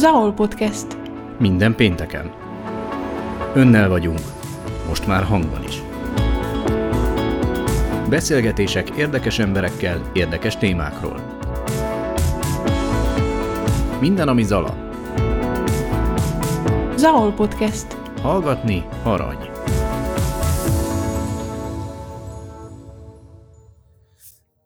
Zahol Podcast. Minden pénteken. Önnel vagyunk, most már hangban is. Beszélgetések érdekes emberekkel, érdekes témákról. Minden, ami Zala. Zahol Podcast. Hallgatni arany.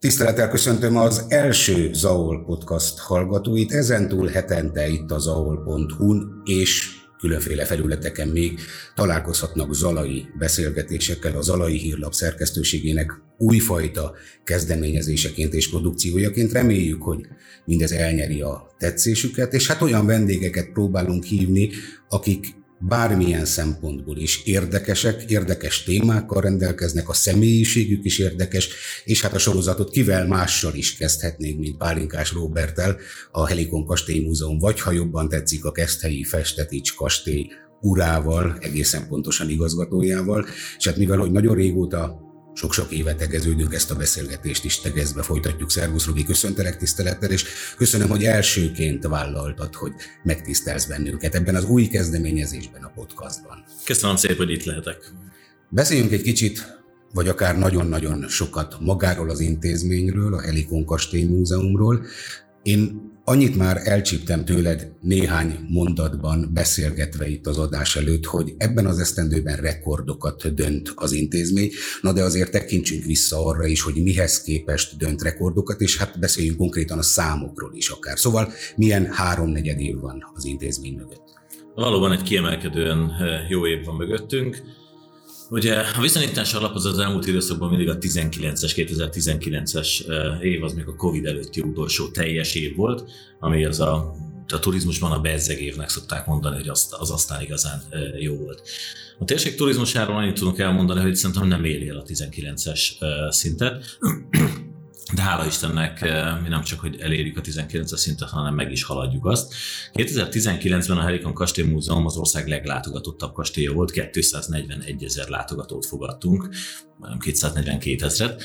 Tisztelettel köszöntöm az első Zaol podcast hallgatóit, ezentúl hetente itt a zaol.hu-n és különféle felületeken még találkozhatnak zalai beszélgetésekkel, a zalai hírlap szerkesztőségének újfajta kezdeményezéseként és produkciójaként. Reméljük, hogy mindez elnyeri a tetszésüket, és hát olyan vendégeket próbálunk hívni, akik bármilyen szempontból is érdekesek, érdekes témákkal rendelkeznek, a személyiségük is érdekes, és hát a sorozatot kivel mással is kezdhetnénk, mint Pálinkás Robertel, a Helikon Kastély Múzeum, vagy ha jobban tetszik, a Keszthelyi Festetics Kastély urával, egészen pontosan igazgatójával, és hát mivel, hogy nagyon régóta sok-sok éve tegeződünk ezt a beszélgetést is tegezve folytatjuk. Szervusz Rudi, köszöntelek tisztelettel, és köszönöm, hogy elsőként vállaltad, hogy megtisztelsz bennünket ebben az új kezdeményezésben, a podcastban. Köszönöm szépen, hogy itt lehetek. Beszéljünk egy kicsit, vagy akár nagyon-nagyon sokat magáról az intézményről, a Helikon Kastély Múzeumról. Én Annyit már elcsíptem tőled néhány mondatban beszélgetve itt az adás előtt, hogy ebben az esztendőben rekordokat dönt az intézmény, na de azért tekintsünk vissza arra is, hogy mihez képest dönt rekordokat, és hát beszéljünk konkrétan a számokról is akár. Szóval milyen háromnegyed év van az intézmény mögött? Valóban egy kiemelkedően eh, jó év van mögöttünk. Ugye a viszonyítás alap az elmúlt időszakban mindig a 19-es, 2019-es év, az még a Covid előtti utolsó teljes év volt, ami az a a turizmusban a bezzeg évnek szokták mondani, hogy az, az aztán igazán jó volt. A térség turizmusáról annyit tudunk elmondani, hogy szerintem nem éri el a 19-es szintet. De hála Istennek eh, mi nem csak, hogy elérjük a 19 szintet, hanem meg is haladjuk azt. 2019-ben a Helikon Kastély Múzeum az ország leglátogatottabb kastélya volt, 241 ezer látogatót fogadtunk, 242 ezeret.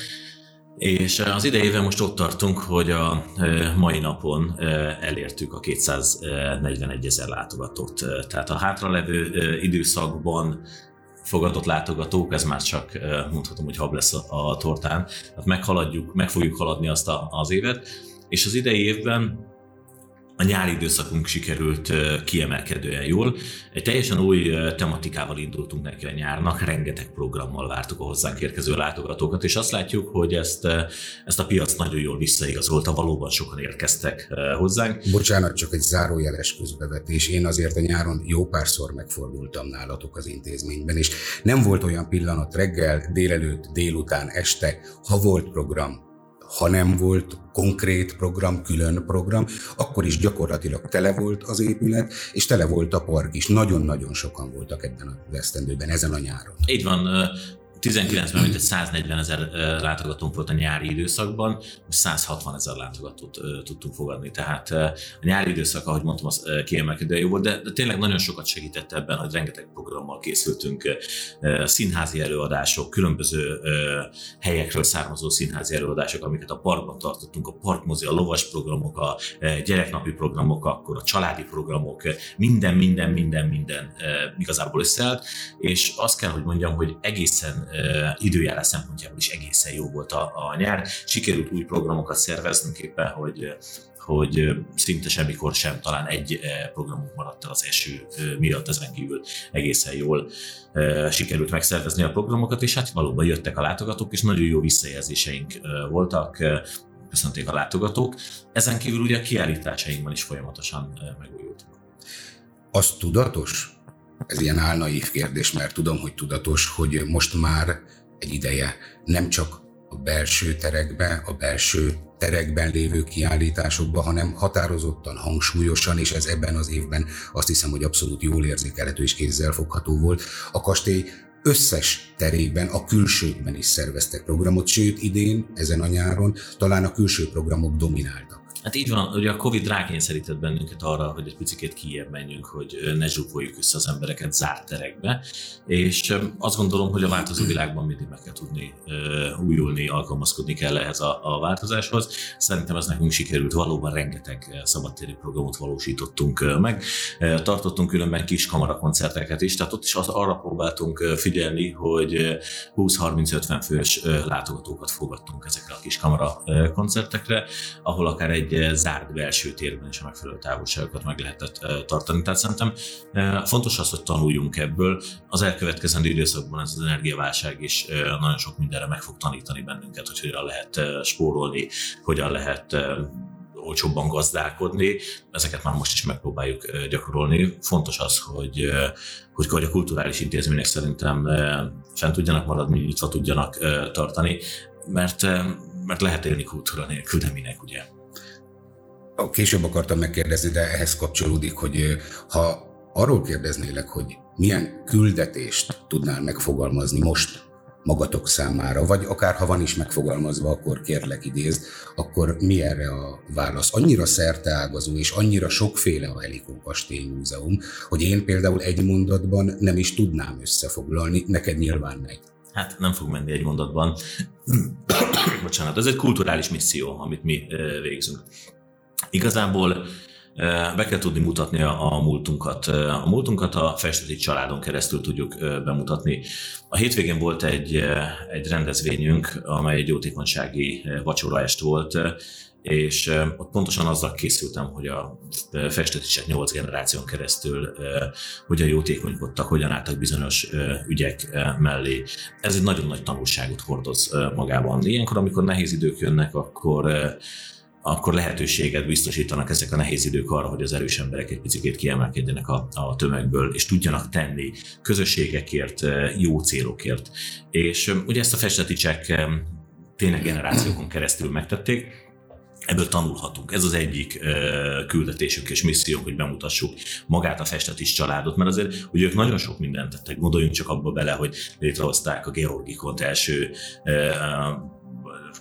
És eh, az idejében most ott tartunk, hogy a eh, mai napon elértük a 241 ezer látogatót. Tehát a hátralevő időszakban fogadott látogatók, ez már csak mondhatom, hogy hab lesz a, a tortán. Tehát meghaladjuk, meg fogjuk haladni azt a, az évet, és az idei évben a nyári időszakunk sikerült kiemelkedően jól. Egy teljesen új tematikával indultunk neki a nyárnak, rengeteg programmal vártuk a hozzánk érkező látogatókat, és azt látjuk, hogy ezt, ezt a piac nagyon jól visszaigazolta, valóban sokan érkeztek hozzánk. Bocsánat, csak egy zárójeles közbevetés. Én azért a nyáron jó párszor megfordultam nálatok az intézményben, és nem volt olyan pillanat reggel, délelőtt, délután, este, ha volt program, ha nem volt konkrét program, külön program, akkor is gyakorlatilag tele volt az épület, és tele volt a park is. Nagyon-nagyon sokan voltak ebben a esztendőben, ezen a nyáron. Így van, 19-ben mintegy 140 ezer látogatónk volt a nyári időszakban, 160 ezer látogatót tudtunk fogadni. Tehát a nyári időszak, ahogy mondtam, az kiemelkedő jó volt, de tényleg nagyon sokat segített ebben, hogy rengeteg programmal készültünk, színházi előadások, különböző helyekről származó színházi előadások, amiket a parkban tartottunk, a parkmozi, a lovas programok, a gyereknapi programok, akkor a családi programok, minden, minden, minden, minden igazából összeállt, és azt kell, hogy mondjam, hogy egészen időjárás szempontjából is egészen jó volt a, a nyár. Sikerült új programokat szerveznünk éppen, hogy hogy szinte semmikor sem, talán egy programunk maradt el az eső miatt, ezen kívül egészen jól sikerült megszervezni a programokat, és hát valóban jöttek a látogatók, és nagyon jó visszajelzéseink voltak, köszönték a látogatók. Ezen kívül ugye a kiállításainkban is folyamatosan megújultunk. Az tudatos, ez ilyen álnaív kérdés, mert tudom, hogy tudatos, hogy most már egy ideje nem csak a belső terekbe, a belső terekben lévő kiállításokba, hanem határozottan, hangsúlyosan, és ez ebben az évben azt hiszem, hogy abszolút jól érzékelhető és kézzelfogható volt. A kastély összes terében, a külsőkben is szerveztek programot, sőt idén, ezen a nyáron talán a külső programok domináltak. Hát így van, ugye a Covid rákényszerített bennünket arra, hogy egy picit kijebb menjünk, hogy ne zsúfoljuk össze az embereket zárt terekbe, és azt gondolom, hogy a változó világban mindig meg kell tudni újulni, alkalmazkodni kell ehhez a, a változáshoz. Szerintem ez nekünk sikerült, valóban rengeteg szabadtéri programot valósítottunk meg. Tartottunk különben kis kamarakoncerteket is, tehát ott is az, arra próbáltunk figyelni, hogy 20-30-50 fős látogatókat fogadtunk ezekre a kis kamara koncertekre, ahol akár egy egy zárt belső térben is a megfelelő távolságokat meg lehetett tartani. Tehát szerintem fontos az, hogy tanuljunk ebből. Az elkövetkezendő időszakban ez az energiaválság is nagyon sok mindenre meg fog tanítani bennünket, hogy hogyan lehet spórolni, hogyan lehet olcsóbban gazdálkodni, ezeket már most is megpróbáljuk gyakorolni. Fontos az, hogy, hogy, hogy a kulturális intézmények szerintem fent tudjanak maradni, nyitva tudjanak tartani, mert, mert lehet élni kultúra nélkül, de minek, ugye? Később akartam megkérdezni, de ehhez kapcsolódik, hogy ha arról kérdeznélek, hogy milyen küldetést tudnál megfogalmazni most magatok számára, vagy akár ha van is megfogalmazva, akkor kérlek idézd, akkor mi erre a válasz? Annyira szerteágazó és annyira sokféle a Helikó Kastély Múzeum, hogy én például egy mondatban nem is tudnám összefoglalni, neked nyilván megy. Hát nem fog menni egy mondatban. Bocsánat, ez egy kulturális misszió, amit mi végzünk. Igazából be kell tudni mutatni a múltunkat. A múltunkat a festeti családon keresztül tudjuk bemutatni. A hétvégén volt egy, egy rendezvényünk, amely egy jótékonysági vacsoraest volt, és ott pontosan azzal készültem, hogy a festetisek nyolc generáción keresztül hogyan jótékonykodtak, hogyan álltak bizonyos ügyek mellé. Ez egy nagyon nagy tanulságot hordoz magában. Ilyenkor, amikor nehéz idők jönnek, akkor akkor lehetőséget biztosítanak ezek a nehéz idők arra, hogy az erős emberek egy picit kiemelkedjenek a, a tömegből, és tudjanak tenni közösségekért, eh, jó célokért. És eh, ugye ezt a festeticsek eh, tényleg generációkon keresztül megtették, Ebből tanulhatunk. Ez az egyik küldetésünk és missziónk, hogy bemutassuk magát a festetis családot, mert azért ugye ők nagyon sok mindent tettek. Gondoljunk csak abba bele, hogy létrehozták a Georgikont első uh,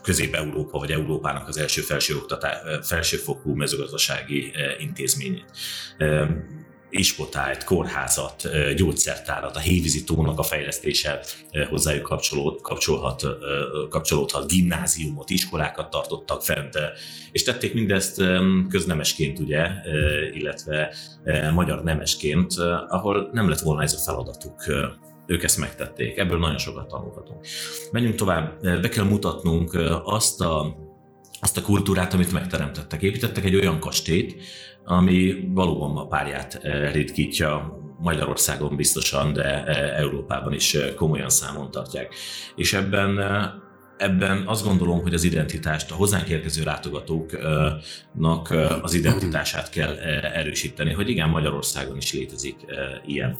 Közép-Európa vagy Európának az első felső felsőfokú mezőgazdasági intézményét. Ispotált, kórházat, gyógyszertárat, a hévízi tónak a fejlesztése hozzájuk kapcsolód, kapcsolhat, kapcsolódhat, gimnáziumot, iskolákat tartottak fent, és tették mindezt köznemesként, ugye, illetve magyar nemesként, ahol nem lett volna ez a feladatuk ők ezt megtették. Ebből nagyon sokat tanulhatunk. Menjünk tovább, be kell mutatnunk azt a, azt a kultúrát, amit megteremtettek. Építettek egy olyan kastélyt, ami valóban a párját ritkítja Magyarországon biztosan, de Európában is komolyan számon tartják. És ebben ebben azt gondolom, hogy az identitást, a hozzánk érkező látogatóknak az identitását kell erősíteni, hogy igen, Magyarországon is létezik ilyen.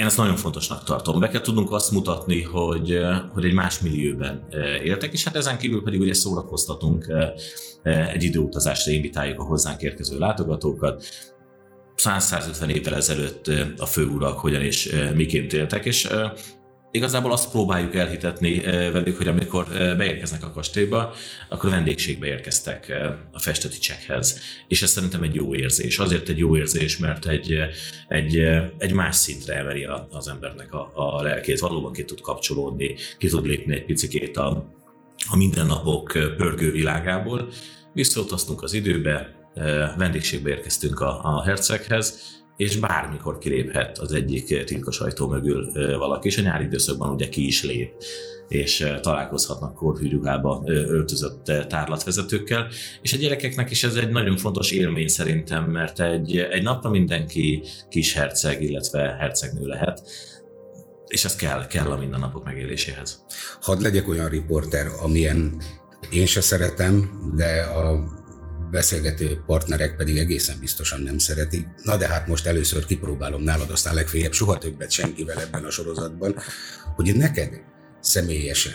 Én ezt nagyon fontosnak tartom. Be kell tudnunk azt mutatni, hogy, eh, hogy egy más millióben eh, éltek, és hát ezen kívül pedig ugye szórakoztatunk, eh, egy időutazásra invitáljuk a hozzánk érkező látogatókat. 100-150 évvel ezelőtt a főurak hogyan és miként éltek, és Igazából azt próbáljuk elhitetni eh, velük, hogy amikor eh, beérkeznek a kastélyba, akkor vendégségbe érkeztek eh, a festeticsekhez. És ez szerintem egy jó érzés. Azért egy jó érzés, mert egy, egy, egy más szintre emeli az embernek a, a lelkét. Valóban ki tud kapcsolódni, ki tud lépni egy picit a, a mindennapok pörgő világából. Visszautaztunk az időbe, vendégségbe érkeztünk a, a herceghez, és bármikor kiléphet az egyik titkos ajtó mögül valaki, és a nyári időszakban ugye ki is lép és találkozhatnak korhűrűgába öltözött tárlatvezetőkkel, és a gyerekeknek is ez egy nagyon fontos élmény szerintem, mert egy, egy napra mindenki kis herceg, illetve hercegnő lehet, és ez kell, kell a mindennapok megéléséhez. Hadd legyek olyan riporter, amilyen én se szeretem, de a beszélgető partnerek pedig egészen biztosan nem szeretik. Na de hát most először kipróbálom nálad, aztán legfeljebb soha többet senkivel ebben a sorozatban, hogy neked személyesen,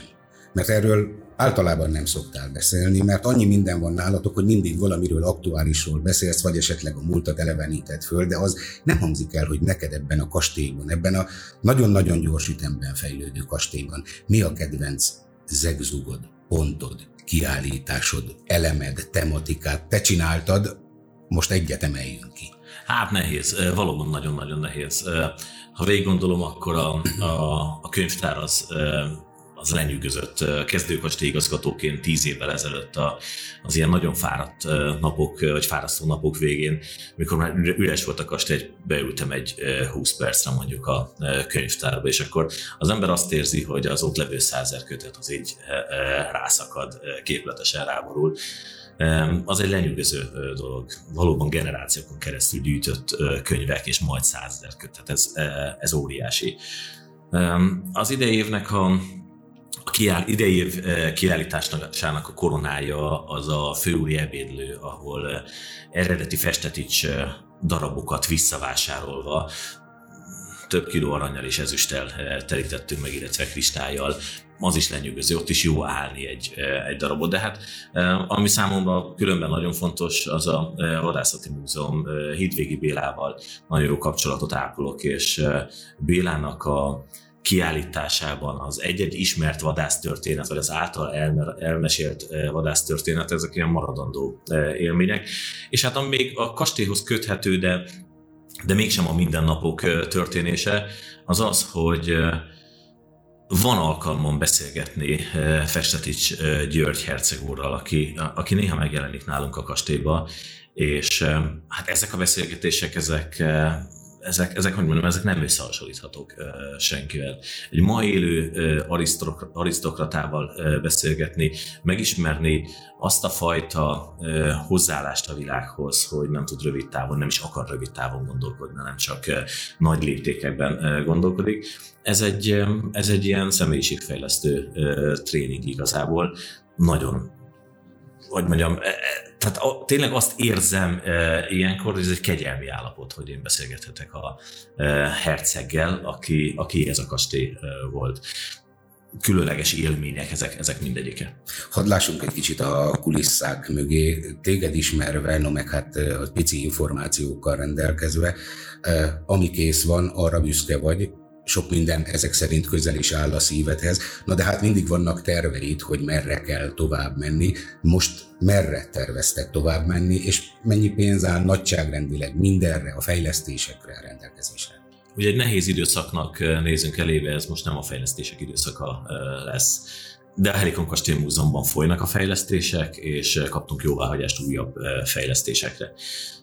mert erről általában nem szoktál beszélni, mert annyi minden van nálatok, hogy mindig valamiről aktuálisról beszélsz, vagy esetleg a múltat elevenített föl, de az nem hangzik el, hogy neked ebben a kastélyban, ebben a nagyon-nagyon gyors ütemben fejlődő kastélyban mi a kedvenc zegzugod, pontod, kiállításod, elemed, tematikát te csináltad, most egyet emeljünk ki. Hát nehéz, valóban nagyon-nagyon nehéz. Ha végig gondolom, akkor a, a, a könyvtár az az lenyűgözött kezdőkastély igazgatóként tíz évvel ezelőtt a, az ilyen nagyon fáradt napok, vagy fárasztó napok végén, mikor már üres volt a kastély, beültem egy 20 percre mondjuk a könyvtárba, és akkor az ember azt érzi, hogy az ott levő százer kötet az így rászakad, képletesen ráborul. Az egy lenyűgöző dolog. Valóban generációkon keresztül gyűjtött könyvek, és majd százezer kötet, ez, ez óriási. Az idei évnek a a kiáll, idei év kiállításának a koronája az a főúri ebédlő, ahol eredeti festetics darabokat visszavásárolva több kiló aranyal és ezüsttel terítettünk meg, illetve kristályjal. Az is lenyűgöző, ott is jó állni egy, egy darabot. De hát ami számomra különben nagyon fontos, az a Vadászati Múzeum Hídvégi Bélával nagyon jó kapcsolatot ápolok, és Bélának a kiállításában az egy-egy ismert vadásztörténet, vagy az által elmesélt vadásztörténet, ezek ilyen maradandó élmények. És hát ami még a kastélyhoz köthető, de, de mégsem a mindennapok történése, az az, hogy van alkalmam beszélgetni Festetics György herceg úrral, aki, aki néha megjelenik nálunk a kastélyba, és hát ezek a beszélgetések, ezek ezek, ezek, hogy mondjam, ezek nem összehasonlíthatók senkivel. Egy ma élő arisztok, arisztokratával beszélgetni, megismerni azt a fajta hozzáállást a világhoz, hogy nem tud rövid távon, nem is akar rövid távon gondolkodni, nem csak nagy léptékekben gondolkodik. Ez egy, ez egy ilyen személyiségfejlesztő tréning igazából. Nagyon hogy mondjam, e, e, tehát a, tényleg azt érzem e, ilyenkor, hogy ez egy kegyelmi állapot, hogy én beszélgethetek a e, herceggel, aki, aki ez a kastély e, volt. Különleges élmények ezek, ezek mindegyike. Hadd lássunk egy kicsit a kulisszák mögé, téged ismerve, no meg hát e, pici információkkal rendelkezve, e, ami kész van, arra büszke vagy, sok minden ezek szerint közel is áll a szívedhez. Na de hát mindig vannak terveid, hogy merre kell tovább menni. Most merre terveztek tovább menni, és mennyi pénz áll nagyságrendileg mindenre, a fejlesztésekre a rendelkezésre? Ugye egy nehéz időszaknak nézünk elébe, ez most nem a fejlesztések időszaka lesz. De a Helikon Kastély Múzeumban folynak a fejlesztések, és kaptunk jóváhagyást újabb fejlesztésekre.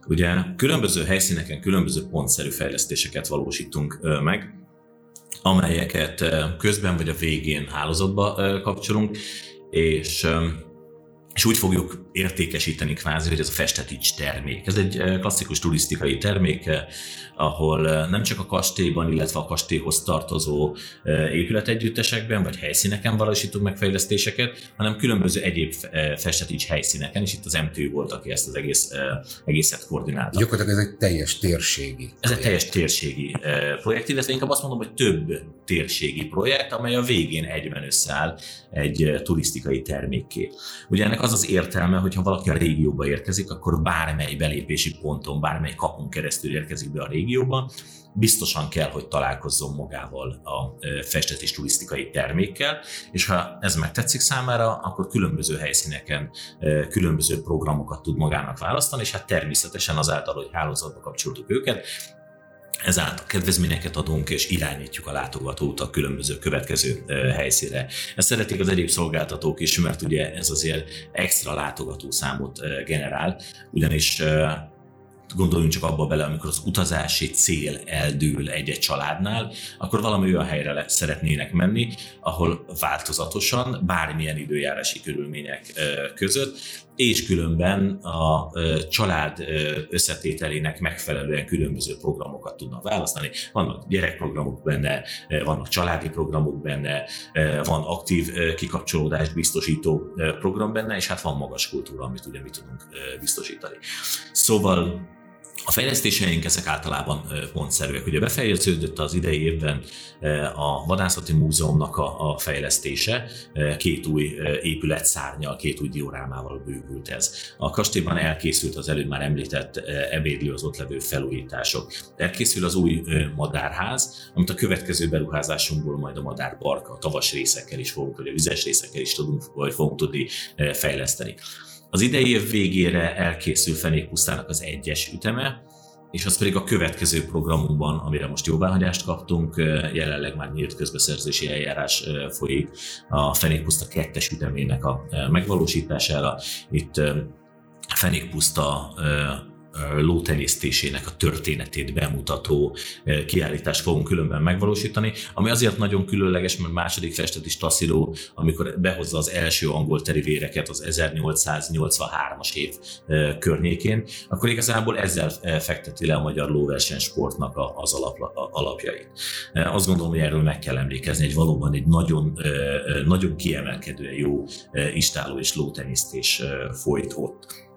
Ugye különböző helyszíneken különböző pontszerű fejlesztéseket valósítunk meg, amelyeket közben vagy a végén hálózatba kapcsolunk, és és úgy fogjuk értékesíteni kvázi, hogy ez a festetics termék. Ez egy klasszikus turisztikai termék, ahol nem csak a kastélyban, illetve a kastélyhoz tartozó épületegyüttesekben vagy helyszíneken valósítunk megfejlesztéseket, hanem különböző egyéb festetics helyszíneken, és itt az MTÜ volt, aki ezt az egész, egészet koordinálta. Gyakorlatilag ez egy teljes térségi Ez egy teljes térségi projekt, illetve inkább azt mondom, hogy több térségi projekt, amely a végén egyben összeáll egy turisztikai termékké. Ugye ennek az az értelme, hogy ha valaki a régióba érkezik, akkor bármely belépési ponton, bármely kapun keresztül érkezik be a régióba, biztosan kell, hogy találkozzon magával a festetés turisztikai termékkel, és ha ez megtetszik számára, akkor különböző helyszíneken különböző programokat tud magának választani, és hát természetesen azáltal, hogy hálózatba kapcsoltuk őket, ezáltal kedvezményeket adunk, és irányítjuk a látogatót a különböző következő helyszínre. Ezt szeretik az egyéb szolgáltatók is, mert ugye ez azért extra látogató számot generál, ugyanis gondoljunk csak abba bele, amikor az utazási cél eldől egy-egy családnál, akkor valami olyan helyre szeretnének menni, ahol változatosan, bármilyen időjárási körülmények között, és különben a család összetételének megfelelően különböző programokat tudnak választani. Vannak gyerekprogramok benne, vannak családi programok benne, van aktív kikapcsolódást biztosító program benne, és hát van magas kultúra, amit ugye mi tudunk biztosítani. Szóval A fejlesztéseink ezek általában pontszerűek. Ugye befejeződött az idei évben a Vadászati Múzeumnak a, a fejlesztése, két új épület szárnyal, két új diorámával bővült ez. A kastélyban elkészült az előbb már említett ebédlő, az ott levő felújítások. Elkészül az új madárház, amit a következő beruházásunkból majd a madárpark, a tavas részekkel is fogunk, vagy a vizes részekkel is tudunk, vagy fogunk tudni fejleszteni. Az idei év végére elkészül Fenékpusztának az egyes üteme, és az pedig a következő programunkban, amire most jóváhagyást kaptunk, jelenleg már nyílt közbeszerzési eljárás folyik a Fenékpuszta kettes ütemének a megvalósítására. Itt Fenékpuszta lótenyésztésének a történetét bemutató kiállítást fogunk különben megvalósítani, ami azért nagyon különleges, mert második festet is taszíró, amikor behozza az első angol terivéreket az 1883-as év környékén, akkor igazából ezzel fekteti le a magyar lóversenysportnak az alapjait. Azt gondolom, hogy erről meg kell emlékezni, hogy valóban egy nagyon, nagyon kiemelkedően jó istáló és lótenyésztés folyt ott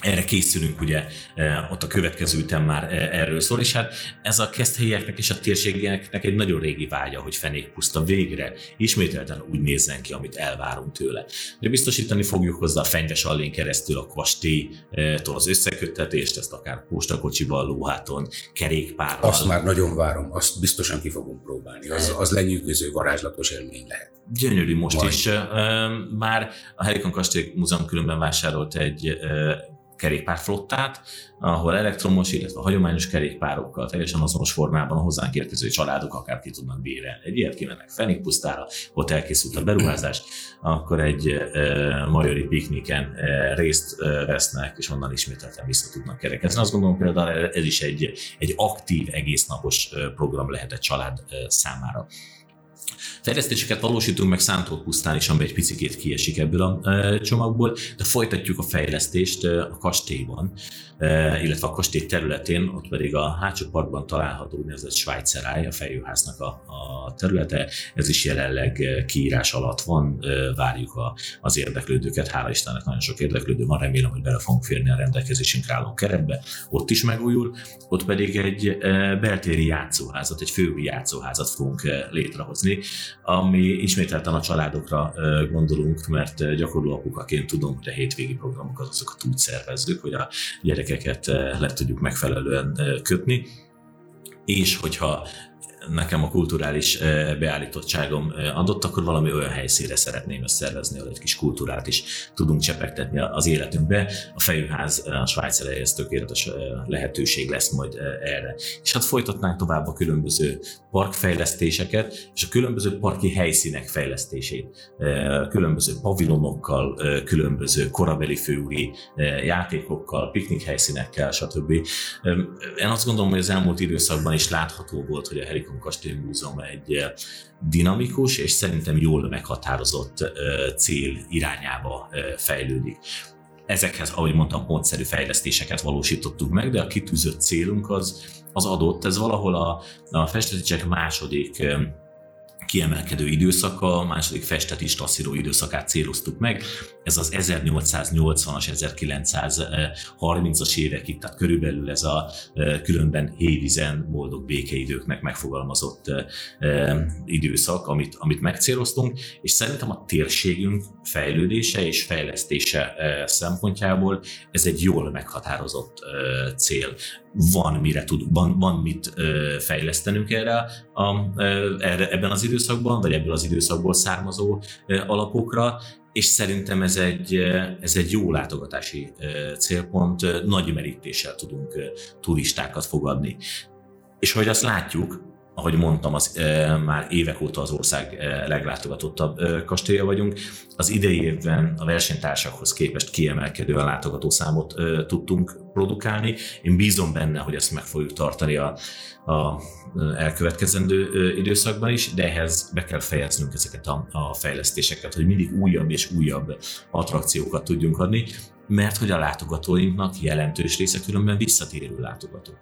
erre készülünk, ugye e, ott a következő ütem már e, erről szól, és hát ez a keszthelyieknek és a térségének egy nagyon régi vágya, hogy fenékpuszta végre ismételten úgy nézzen ki, amit elvárunk tőle. De biztosítani fogjuk hozzá a fenyves allén keresztül a kastélytól az összeköttetést, ezt akár postakocsival, lóháton, kerékpárral. Azt már nagyon várom, azt biztosan ki fogunk próbálni, az, az lenyűgöző, varázslatos élmény lehet. Gyönyörű most Majd. is. Már a Helikon Kastély Múzeum különben vásárolt egy kerékpárflottát, ahol elektromos, illetve hagyományos kerékpárokkal teljesen azonos formában a hozzánk érkező családok akár ki tudnak bérelni. Egy ilyet kimennek Fenikpusztára, ott elkészült a beruházás, akkor egy e, majori pikniken e, részt e, vesznek, és onnan ismételten vissza tudnak kerekezni. Azt gondolom például ez is egy, egy aktív, egésznapos program lehet egy család számára. Fejlesztéseket valósítunk meg Szántó pusztán is, ami egy picit kiesik ebből a csomagból, de folytatjuk a fejlesztést a kastélyban, illetve a kastély területén, ott pedig a hátsó parkban található úgynevezett Svájceráj, a fejőháznak a, a területe, ez is jelenleg kiírás alatt van, várjuk a, az érdeklődőket, hála Istennek nagyon sok érdeklődő van, remélem, hogy bele fogunk férni a rendelkezésünkre álló keretbe, ott is megújul, ott pedig egy beltéri játszóházat, egy főúj játszóházat fogunk létrehozni, ami ismételten a családokra gondolunk, mert gyakorló apukaként tudom, hogy a hétvégi programokat azokat úgy szervezzük, hogy a gyerekeket le tudjuk megfelelően kötni, és hogyha nekem a kulturális beállítottságom adott, akkor valami olyan helyszínre szeretném ezt szervezni, ahol egy kis kultúrát is tudunk csepegtetni az életünkbe. A fejőház a Svájc ez tökéletes lehetőség lesz majd erre. És hát folytatnánk tovább a különböző parkfejlesztéseket, és a különböző parki helyszínek fejlesztését, különböző pavilonokkal, különböző korabeli főúri játékokkal, piknik helyszínekkel, stb. Én azt gondolom, hogy az elmúlt időszakban is látható volt, hogy a Herikon Kastély Múzeum egy eh, dinamikus és szerintem jól meghatározott eh, cél irányába eh, fejlődik. Ezekhez, ahogy mondtam, pontszerű fejlesztéseket valósítottuk meg, de a kitűzött célunk az, az adott. Ez valahol a, a festeticsek második kiemelkedő időszaka, a második festetis tasszíró időszakát céloztuk meg. Ez az 1880-as, 1930-as évekig, tehát körülbelül ez a különben hévizen boldog békeidőknek megfogalmazott időszak, amit, amit megcéloztunk, és szerintem a térségünk fejlődése és fejlesztése szempontjából ez egy jól meghatározott cél van mire tud, van, van mit fejlesztenünk erre, a, erre ebben az időszakban, vagy ebből az időszakból származó alapokra, és szerintem ez egy, ez egy jó látogatási célpont, nagy merítéssel tudunk turistákat fogadni. És hogy azt látjuk, ahogy mondtam, az, e, már évek óta az ország e, leglátogatottabb e, kastélya vagyunk. Az idei évben a versenytársakhoz képest kiemelkedően látogatószámot e, tudtunk produkálni. Én bízom benne, hogy ezt meg fogjuk tartani a, a elkövetkezendő időszakban is, de ehhez be kell fejeznünk ezeket a, a fejlesztéseket, hogy mindig újabb és újabb attrakciókat tudjunk adni, mert hogy a látogatóinknak jelentős része különben visszatérő látogató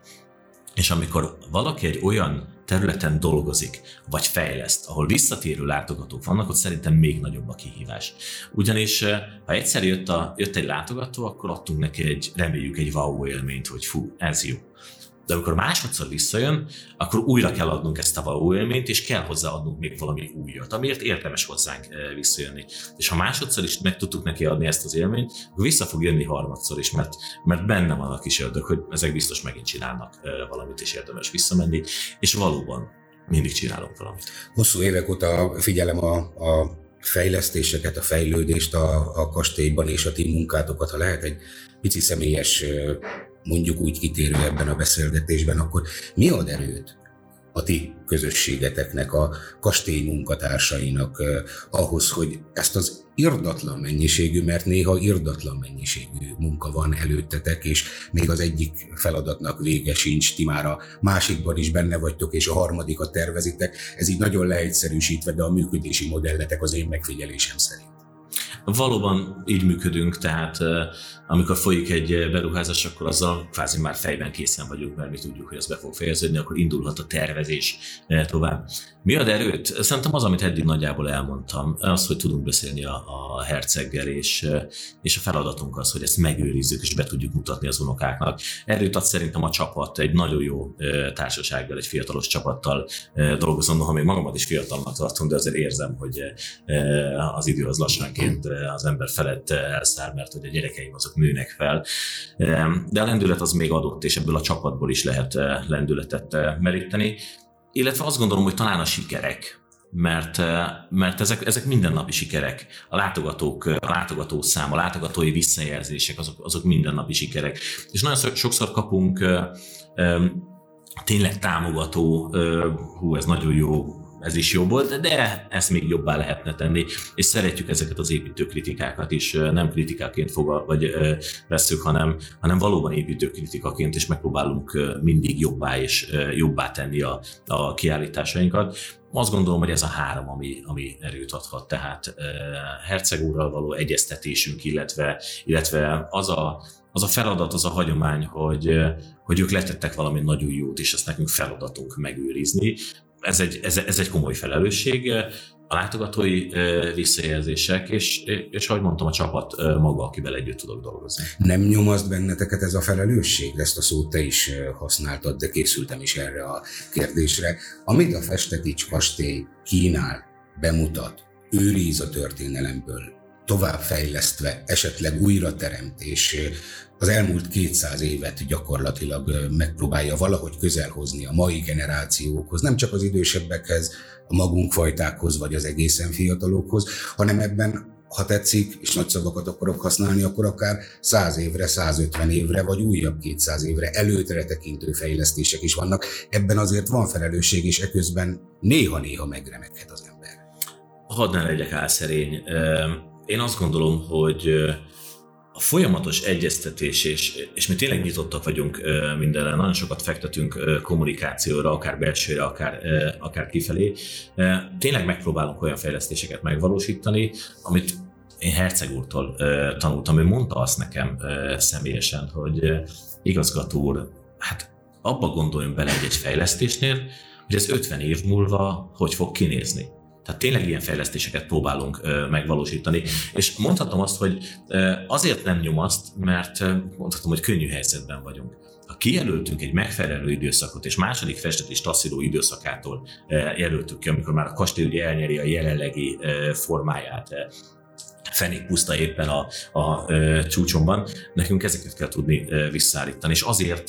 És amikor valaki egy olyan területen dolgozik, vagy fejleszt, ahol visszatérő látogatók vannak, ott szerintem még nagyobb a kihívás. Ugyanis ha egyszer jött, a, jött egy látogató, akkor adtunk neki egy, reméljük egy wow élményt, hogy fú, ez jó de amikor másodszor visszajön, akkor újra kell adnunk ezt a való élményt, és kell hozzáadnunk még valami újat, amiért érdemes hozzánk eh, visszajönni. És ha másodszor is meg tudtuk neki adni ezt az élményt, akkor vissza fog jönni harmadszor is, mert, mert benne van a kis ördög, hogy ezek biztos megint csinálnak eh, valamit, és érdemes visszamenni, és valóban mindig csinálunk valamit. Hosszú évek óta figyelem a, a fejlesztéseket, a fejlődést a, a kastélyban és a ti munkátokat, ha lehet egy pici személyes eh, mondjuk úgy kitérő ebben a beszélgetésben, akkor mi ad erőt a ti közösségeteknek, a kastély munkatársainak ahhoz, hogy ezt az irdatlan mennyiségű, mert néha irdatlan mennyiségű munka van előttetek, és még az egyik feladatnak vége sincs, ti már a másikban is benne vagytok, és a harmadikat tervezitek. Ez így nagyon leegyszerűsítve, de a működési modelletek az én megfigyelésem szerint. Valóban így működünk, tehát amikor folyik egy beruházás, akkor azzal kvázi már fejben készen vagyunk, mert mi tudjuk, hogy ez be fog fejeződni, akkor indulhat a tervezés tovább. Mi ad erőt? Szerintem az, amit eddig nagyjából elmondtam, az, hogy tudunk beszélni a, a herceggel, és, és a feladatunk az, hogy ezt megőrizzük, és be tudjuk mutatni az unokáknak. Erőt ad szerintem a csapat, egy nagyon jó társasággal, egy fiatalos csapattal dolgozom, ha még magamat is fiatalnak tartom, de azért érzem, hogy az idő az lassanként az ember felett elszáll, mert hogy a gyerekeim azok nőnek fel. De a lendület az még adott, és ebből a csapatból is lehet lendületet meríteni. Illetve azt gondolom, hogy talán a sikerek, mert, mert ezek, ezek mindennapi sikerek. A látogatók, a látogató szám, a látogatói visszajelzések, azok, azok mindennapi sikerek. És nagyon sokszor kapunk tényleg támogató, hú, ez nagyon jó ez is jobb volt, de ezt még jobbá lehetne tenni, és szeretjük ezeket az építőkritikákat is, nem kritikáként fogal, vagy veszük, hanem, hanem valóban építőkritikaként, és megpróbálunk mindig jobbá és jobbá tenni a, a kiállításainkat. Azt gondolom, hogy ez a három, ami, ami erőt adhat, tehát Herceg úrral való egyeztetésünk, illetve, illetve az a, az a feladat, az a hagyomány, hogy, hogy ők letettek valami nagyon jót, és ezt nekünk feladatunk megőrizni ez egy, ez, ez egy komoly felelősség, a látogatói visszajelzések, és, és ahogy mondtam, a csapat maga, akivel együtt tudok dolgozni. Nem nyomaszt benneteket ez a felelősség? Ezt a szót te is használtad, de készültem is erre a kérdésre. Amit a Festetics kastély kínál, bemutat, őriz a történelemből, továbbfejlesztve, esetleg újra teremt, és az elmúlt 200 évet gyakorlatilag megpróbálja valahogy közelhozni a mai generációkhoz, nem csak az idősebbekhez, a magunk fajtákhoz, vagy az egészen fiatalokhoz, hanem ebben ha tetszik, és nagy szavakat akarok használni, akkor akár 100 évre, 150 évre, vagy újabb 200 évre előtre tekintő fejlesztések is vannak. Ebben azért van felelősség, és eközben néha-néha megremeghet az ember. Hadd ne legyek álszerény. Én azt gondolom, hogy a folyamatos egyeztetés, és, és mi tényleg nyitottak vagyunk mindenre, nagyon sokat fektetünk kommunikációra, akár belsőre, akár, akár kifelé. Tényleg megpróbálunk olyan fejlesztéseket megvalósítani, amit én Herceg úrtól tanultam, ő mondta azt nekem személyesen, hogy igazgató úr, hát abba gondoljon bele egy fejlesztésnél, hogy ez 50 év múlva hogy fog kinézni. Tehát tényleg ilyen fejlesztéseket próbálunk megvalósítani. És mondhatom azt, hogy azért nem nyomaszt, mert mondhatom, hogy könnyű helyzetben vagyunk. Ha kijelöltünk egy megfelelő időszakot, és második festetés taszíró időszakától jelöltük ki, amikor már a kastély ugye elnyeri a jelenlegi formáját, fenék puszta éppen a, a, a csúcsomban, nekünk ezeket kell tudni visszaállítani. És azért,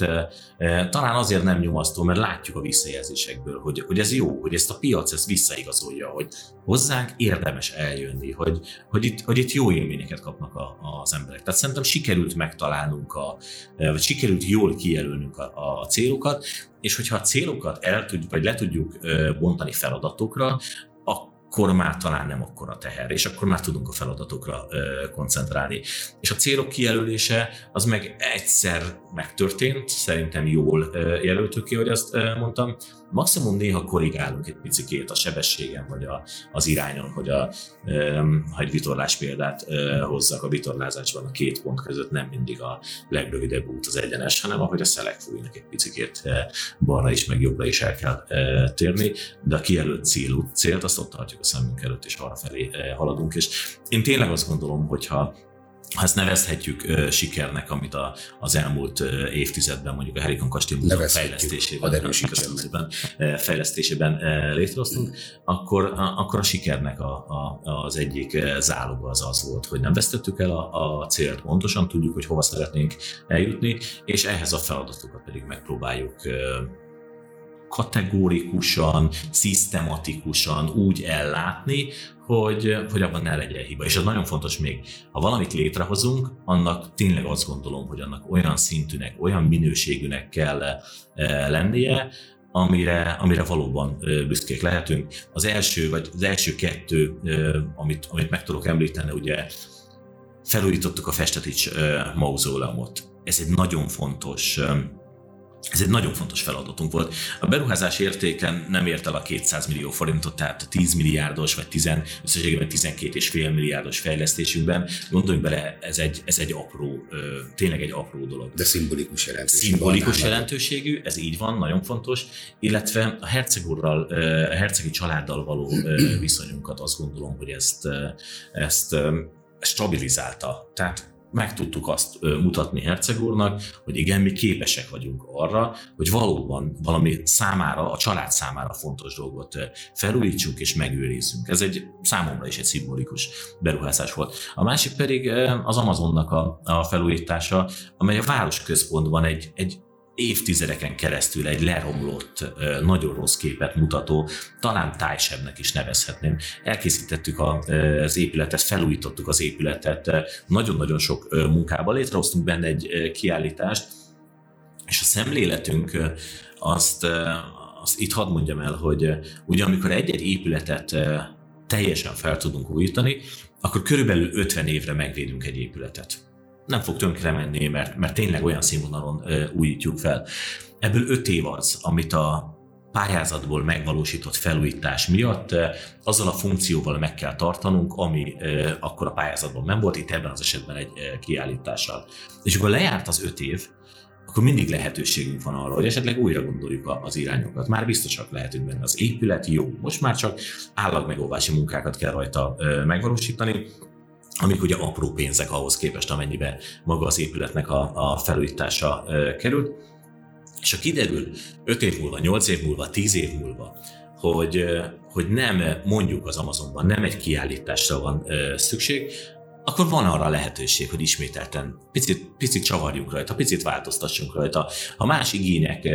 talán azért nem nyomasztó, mert látjuk a visszajelzésekből, hogy, hogy ez jó, hogy ezt a piac ezt visszaigazolja, hogy hozzánk érdemes eljönni, hogy, hogy, itt, hogy itt jó élményeket kapnak a, az emberek. Tehát szerintem sikerült megtalálnunk, a, vagy sikerült jól kijelölnünk a, a célokat, és hogyha a célokat el tudjuk, vagy le tudjuk bontani feladatokra, akkor már talán nem akkora teher, és akkor már tudunk a feladatokra koncentrálni. És a célok kijelölése az meg egyszer megtörtént, szerintem jól jelöltük ki, hogy azt mondtam, Maximum néha korrigálunk egy picikét a sebességen, vagy a, az irányon, hogy a, ha egy vitorlás példát hozzak, a vitorlázásban a két pont között nem mindig a legrövidebb út az egyenes, hanem ahogy a szelek fújnak egy picikét balra is, meg jobbra is el kell térni, de a kijelölt cél, célt azt ott tartjuk a szemünk előtt, és arra felé haladunk. És én tényleg azt gondolom, hogyha ha ezt nevezhetjük uh, sikernek, amit a, az elmúlt uh, évtizedben mondjuk a Herikon Kastély Múzeum fejlesztésében, uh, fejlesztésében uh, létrehoztunk, akkor, uh, akkor a sikernek a, a, az egyik záloga az az volt, hogy nem vesztettük el a, a célt, pontosan tudjuk, hogy hova szeretnénk eljutni, és ehhez a feladatokat pedig megpróbáljuk uh, kategórikusan, szisztematikusan úgy ellátni, hogy, hogy abban ne legyen hiba. És az nagyon fontos még, ha valamit létrehozunk, annak tényleg azt gondolom, hogy annak olyan szintűnek, olyan minőségűnek kell eh, lennie, amire, amire valóban eh, büszkék lehetünk. Az első, vagy az első kettő, eh, amit, amit meg tudok említeni, ugye felújítottuk a Festetics mauzóleumot. Ez egy nagyon fontos ez egy nagyon fontos feladatunk volt. A beruházás értéken nem ért el a 200 millió forintot, tehát a 10 milliárdos, vagy 10, összességében 12,5 milliárdos fejlesztésünkben. Gondoljunk bele, ez egy, ez egy apró, tényleg egy apró dolog. De szimbolikus jelentőségű. Szimbolikus jelentőségű, ez így van, nagyon fontos. Illetve a hercegurral, a hercegi családdal való viszonyunkat azt gondolom, hogy ezt, ezt stabilizálta. Tehát meg tudtuk azt mutatni Herceg úrnak, hogy igen, mi képesek vagyunk arra, hogy valóban valami számára, a család számára fontos dolgot felújítsunk és megőrizzünk. Ez egy számomra is egy szimbolikus beruházás volt. A másik pedig az Amazonnak a, a felújítása, amely a városközpontban egy, egy évtizedeken keresztül egy leromlott, nagyon rossz képet mutató, talán tájsebbnek is nevezhetném. Elkészítettük az épületet, felújítottuk az épületet, nagyon-nagyon sok munkába létrehoztunk benne egy kiállítást, és a szemléletünk azt, azt itt hadd mondjam el, hogy ugye amikor egy-egy épületet teljesen fel tudunk újítani, akkor körülbelül 50 évre megvédünk egy épületet nem fog tönkre menni, mert, mert tényleg olyan színvonalon újítjuk fel. Ebből öt év az, amit a pályázatból megvalósított felújítás miatt azzal a funkcióval meg kell tartanunk, ami akkor a pályázatban nem volt, itt ebben az esetben egy kiállítással. És akkor lejárt az öt év, akkor mindig lehetőségünk van arra, hogy esetleg újra gondoljuk az irányokat. Már biztosak lehetünk benne. Az épület jó, most már csak állagmegóvási munkákat kell rajta megvalósítani, amik ugye apró pénzek ahhoz képest, amennyibe maga az épületnek a, a felújítása került. És ha kiderül 5 év múlva, 8 év múlva, 10 év múlva, hogy, hogy nem mondjuk az Amazonban, nem egy kiállításra van szükség, akkor van arra lehetőség, hogy ismételten picit, picit csavarjunk rajta, picit változtassunk rajta. Ha más igények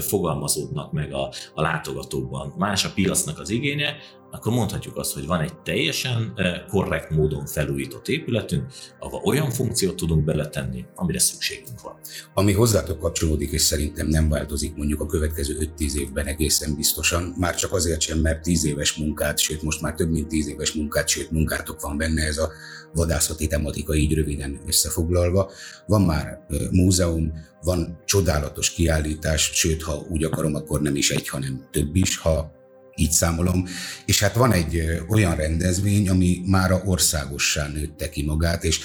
fogalmazódnak meg a, a látogatókban, más a piacnak az igénye, akkor mondhatjuk azt, hogy van egy teljesen korrekt módon felújított épületünk, ahol olyan funkciót tudunk beletenni, amire szükségünk van. Ami hozzátok kapcsolódik, és szerintem nem változik mondjuk a következő 5-10 évben egészen biztosan, már csak azért sem, mert 10 éves munkát, sőt most már több mint 10 éves munkát, sőt munkátok van benne ez a vadászati tematika így röviden összefoglalva. Van már múzeum, van csodálatos kiállítás, sőt, ha úgy akarom, akkor nem is egy, hanem több is, ha így számolom. És hát van egy olyan rendezvény, ami már a országossá nőtte ki magát, és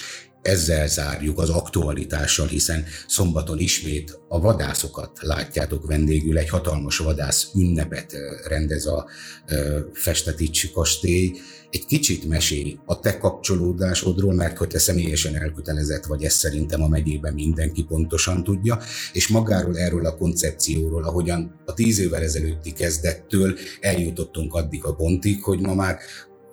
ezzel zárjuk az aktualitással, hiszen szombaton ismét a vadászokat látjátok vendégül, egy hatalmas vadász ünnepet rendez a Festetics kastély, egy kicsit mesélj a te kapcsolódásodról, mert hogy te személyesen elkötelezett vagy, ezt szerintem a megyében mindenki pontosan tudja, és magáról erről a koncepcióról, ahogyan a tíz évvel ezelőtti kezdettől eljutottunk addig a pontig, hogy ma már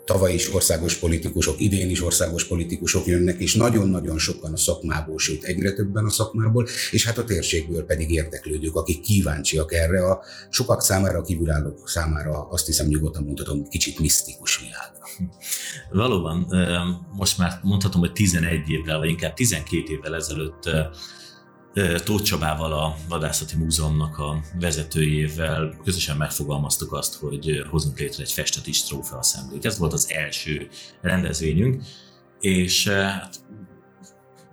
tavaly is országos politikusok, idén is országos politikusok jönnek, és nagyon-nagyon sokan a szakmából, sőt egyre többen a szakmából, és hát a térségből pedig érdeklődők, akik kíváncsiak erre a sokak számára, a kívülállók számára azt hiszem nyugodtan mondhatom, kicsit misztikus világra. Valóban, most már mondhatom, hogy 11 évvel, vagy inkább 12 évvel ezelőtt Tóth Csabával, a Vadászati Múzeumnak a vezetőjével közösen megfogalmaztuk azt, hogy hozunk létre egy festeti trófea szemlét. Ez volt az első rendezvényünk, és hát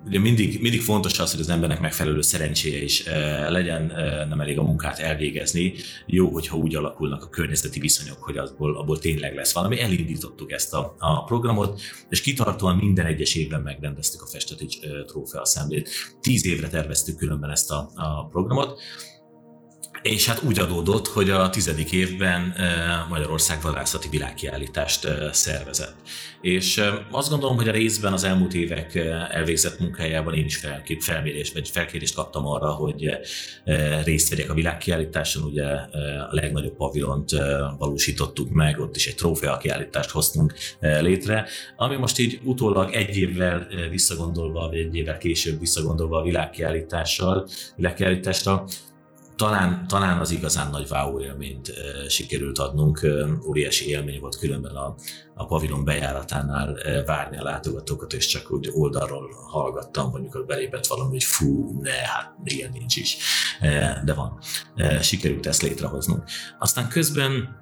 ugye mindig, mindig fontos az, hogy az embernek megfelelő szerencséje is legyen, nem elég a munkát elvégezni. Jó, hogyha úgy alakulnak a környezeti viszonyok, hogy abból, abból tényleg lesz valami. Elindítottuk ezt a, a programot, és kitartóan minden egyes évben megrendeztük a Festetics trófea szemlét. Tíz évre terveztük különben ezt a, a programot, és hát úgy adódott, hogy a tizedik évben Magyarország vadászati világkiállítást szervezett. És azt gondolom, hogy a részben az elmúlt évek elvégzett munkájában én is felmérés, vagy felkérést kaptam arra, hogy részt vegyek a világkiállításon. Ugye a legnagyobb pavilont valósítottuk meg, ott is egy trófea kiállítást hoztunk létre, ami most így utólag egy évvel visszagondolva, vagy egy évvel később visszagondolva a világkiállítással, világkiállításra, talán, talán az igazán nagy wow élményt sikerült adnunk. Óriási élmény volt különben a, a pavilon bejáratánál várni a látogatókat, és csak úgy oldalról hallgattam, hogy mikor belépett valami, hogy fú, ne, hát ilyen nincs is. De van. Sikerült ezt létrehoznunk. Aztán közben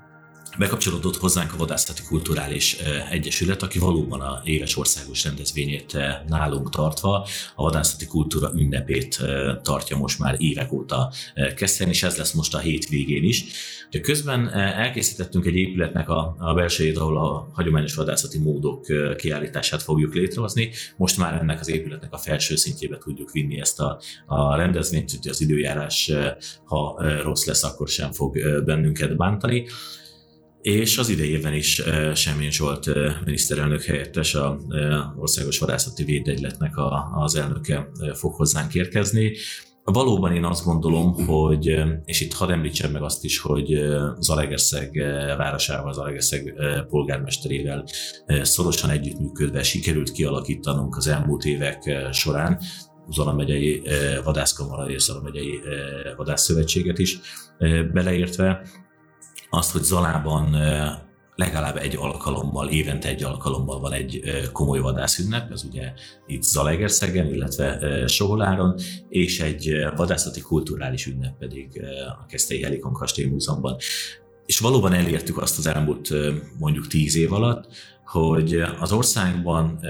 Bekapcsolódott hozzánk a Vadászati Kulturális Egyesület, aki valóban a éves országos rendezvényét nálunk tartva a vadászati kultúra ünnepét tartja most már évek óta kezden, és ez lesz most a hétvégén is. De közben elkészítettünk egy épületnek a, a belsejét, ahol a hagyományos vadászati módok kiállítását fogjuk létrehozni. Most már ennek az épületnek a felső szintjébe tudjuk vinni ezt a, a rendezvényt, hogy az időjárás, ha rossz lesz, akkor sem fog bennünket bántani. És az idejében is Semmény Zsolt miniszterelnök helyettes, a Országos Vadászati Védegyletnek az elnöke fog hozzánk érkezni. Valóban én azt gondolom, hogy, és itt hadd említsem meg azt is, hogy Zalegerszeg városával, Zalegerszeg polgármesterével szorosan együttműködve sikerült kialakítanunk az elmúlt évek során Zala megyei vadászkamara és Zala megyei vadászszövetséget is beleértve azt, hogy Zalában legalább egy alkalommal, évente egy alkalommal van egy komoly vadászünnep, ez ugye itt Zalaegerszegen, illetve Soholáron, és egy vadászati kulturális ünnep pedig a Keszthelyi Helikon Kastély Múzeumban. És valóban elértük azt az elmúlt mondjuk tíz év alatt, hogy az országban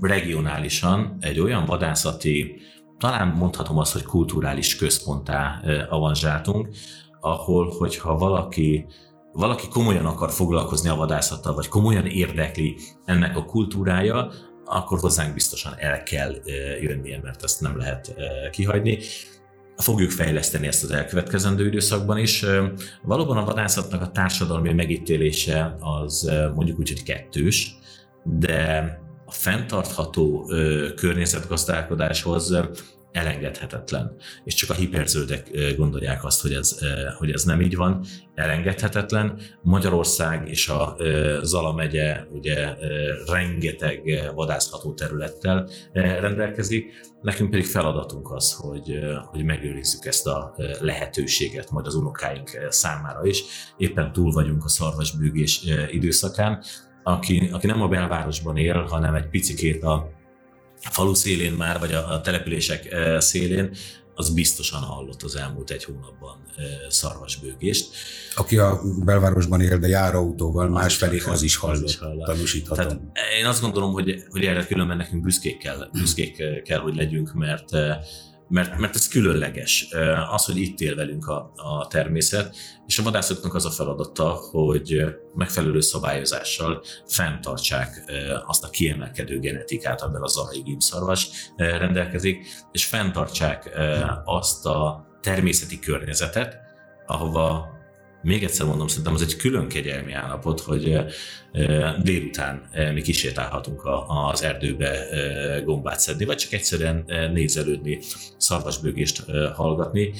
regionálisan egy olyan vadászati, talán mondhatom azt, hogy kulturális központtá avanzsáltunk, ahol, hogyha valaki valaki komolyan akar foglalkozni a vadászattal, vagy komolyan érdekli ennek a kultúrája, akkor hozzánk biztosan el kell jönnie, mert ezt nem lehet kihagyni. Fogjuk fejleszteni ezt az elkövetkezendő időszakban is. Valóban a vadászatnak a társadalmi megítélése az mondjuk úgy, hogy kettős, de a fenntartható környezetgazdálkodáshoz elengedhetetlen. És csak a hiperzöldek gondolják azt, hogy ez, hogy ez nem így van. Elengedhetetlen. Magyarország és a Zala megye ugye rengeteg vadászható területtel rendelkezik. Nekünk pedig feladatunk az, hogy, hogy megőrizzük ezt a lehetőséget majd az unokáink számára is. Éppen túl vagyunk a szarvasbőgés időszakán. Aki, aki nem a belvárosban él, hanem egy picikét a a falu szélén már, vagy a, a települések szélén, az biztosan hallott az elmúlt egy hónapban szarvasbőgést. Aki a belvárosban él, de jár autóval, másfelé az is hallott, az is hallott. tanúsíthatom. Tehát én azt gondolom, hogy, hogy erre különben nekünk büszkék kell, büszkék kell, hogy legyünk, mert mert, mert ez különleges. Az, hogy itt él velünk a, a természet, és a vadászoknak az a feladata, hogy megfelelő szabályozással fenntartsák azt a kiemelkedő genetikát, amivel a zarai gímszarvas rendelkezik, és fenntartsák azt a természeti környezetet, ahova még egyszer mondom, szerintem az egy külön kegyelmi állapot, hogy délután mi kisétálhatunk az erdőbe gombát szedni, vagy csak egyszerűen nézelődni, szarvasbőgést hallgatni.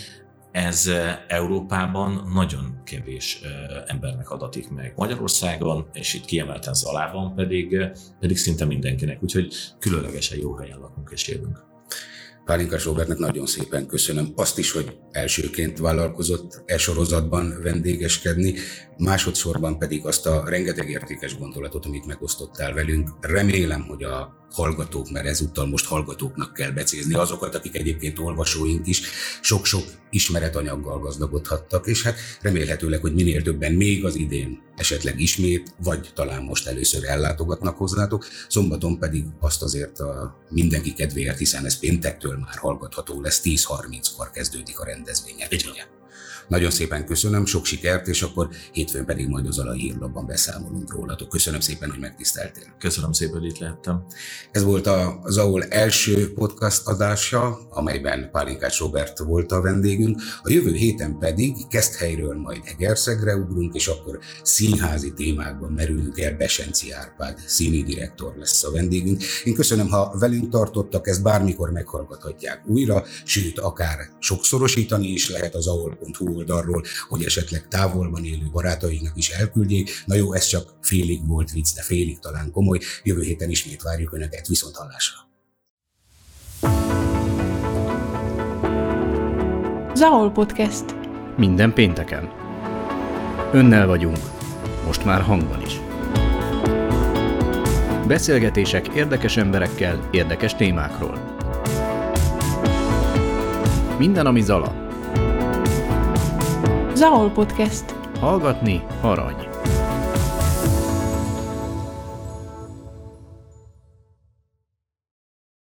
Ez Európában nagyon kevés embernek adatik meg. Magyarországon, és itt kiemelten Zalában pedig, pedig szinte mindenkinek, úgyhogy különlegesen jó helyen lakunk és élünk. Pálinkás Robertnek nagyon szépen köszönöm. Azt is, hogy elsőként vállalkozott e sorozatban vendégeskedni, másodszorban pedig azt a rengeteg értékes gondolatot, amit megosztottál velünk. Remélem, hogy a hallgatók, mert ezúttal most hallgatóknak kell becézni, azokat, akik egyébként olvasóink is sok-sok ismeretanyaggal gazdagodhattak, és hát remélhetőleg, hogy minél többen még az idén esetleg ismét, vagy talán most először ellátogatnak hozzátok, szombaton pedig azt azért a mindenki kedvéért, hiszen ez péntektől már hallgatható lesz, 10.30-kor kezdődik a rendezvény. Nagyon szépen köszönöm, sok sikert, és akkor hétfőn pedig majd az alai hírlapban beszámolunk rólatok. Köszönöm szépen, hogy megtiszteltél. Köszönöm szépen, hogy itt lehettem. Ez volt az ahol első podcast adása, amelyben Pálinkás Robert volt a vendégünk. A jövő héten pedig helyről majd Egerszegre ugrunk, és akkor színházi témákban merülünk el. Besenci Árpád, színi direktor lesz a vendégünk. Én köszönöm, ha velünk tartottak, ezt bármikor meghallgathatják újra, sőt, akár sokszorosítani is lehet az ahol.hu oldalról, hogy esetleg távolban élő barátainak is elküldjék. Na jó, ez csak félig volt vicc, de félig talán komoly. Jövő héten ismét várjuk Önöket viszont hallásra. Zahol Podcast. Minden pénteken. Önnel vagyunk, most már hangban is. Beszélgetések érdekes emberekkel, érdekes témákról. Minden, ami Zala. Zahol Podcast. Hallgatni arany.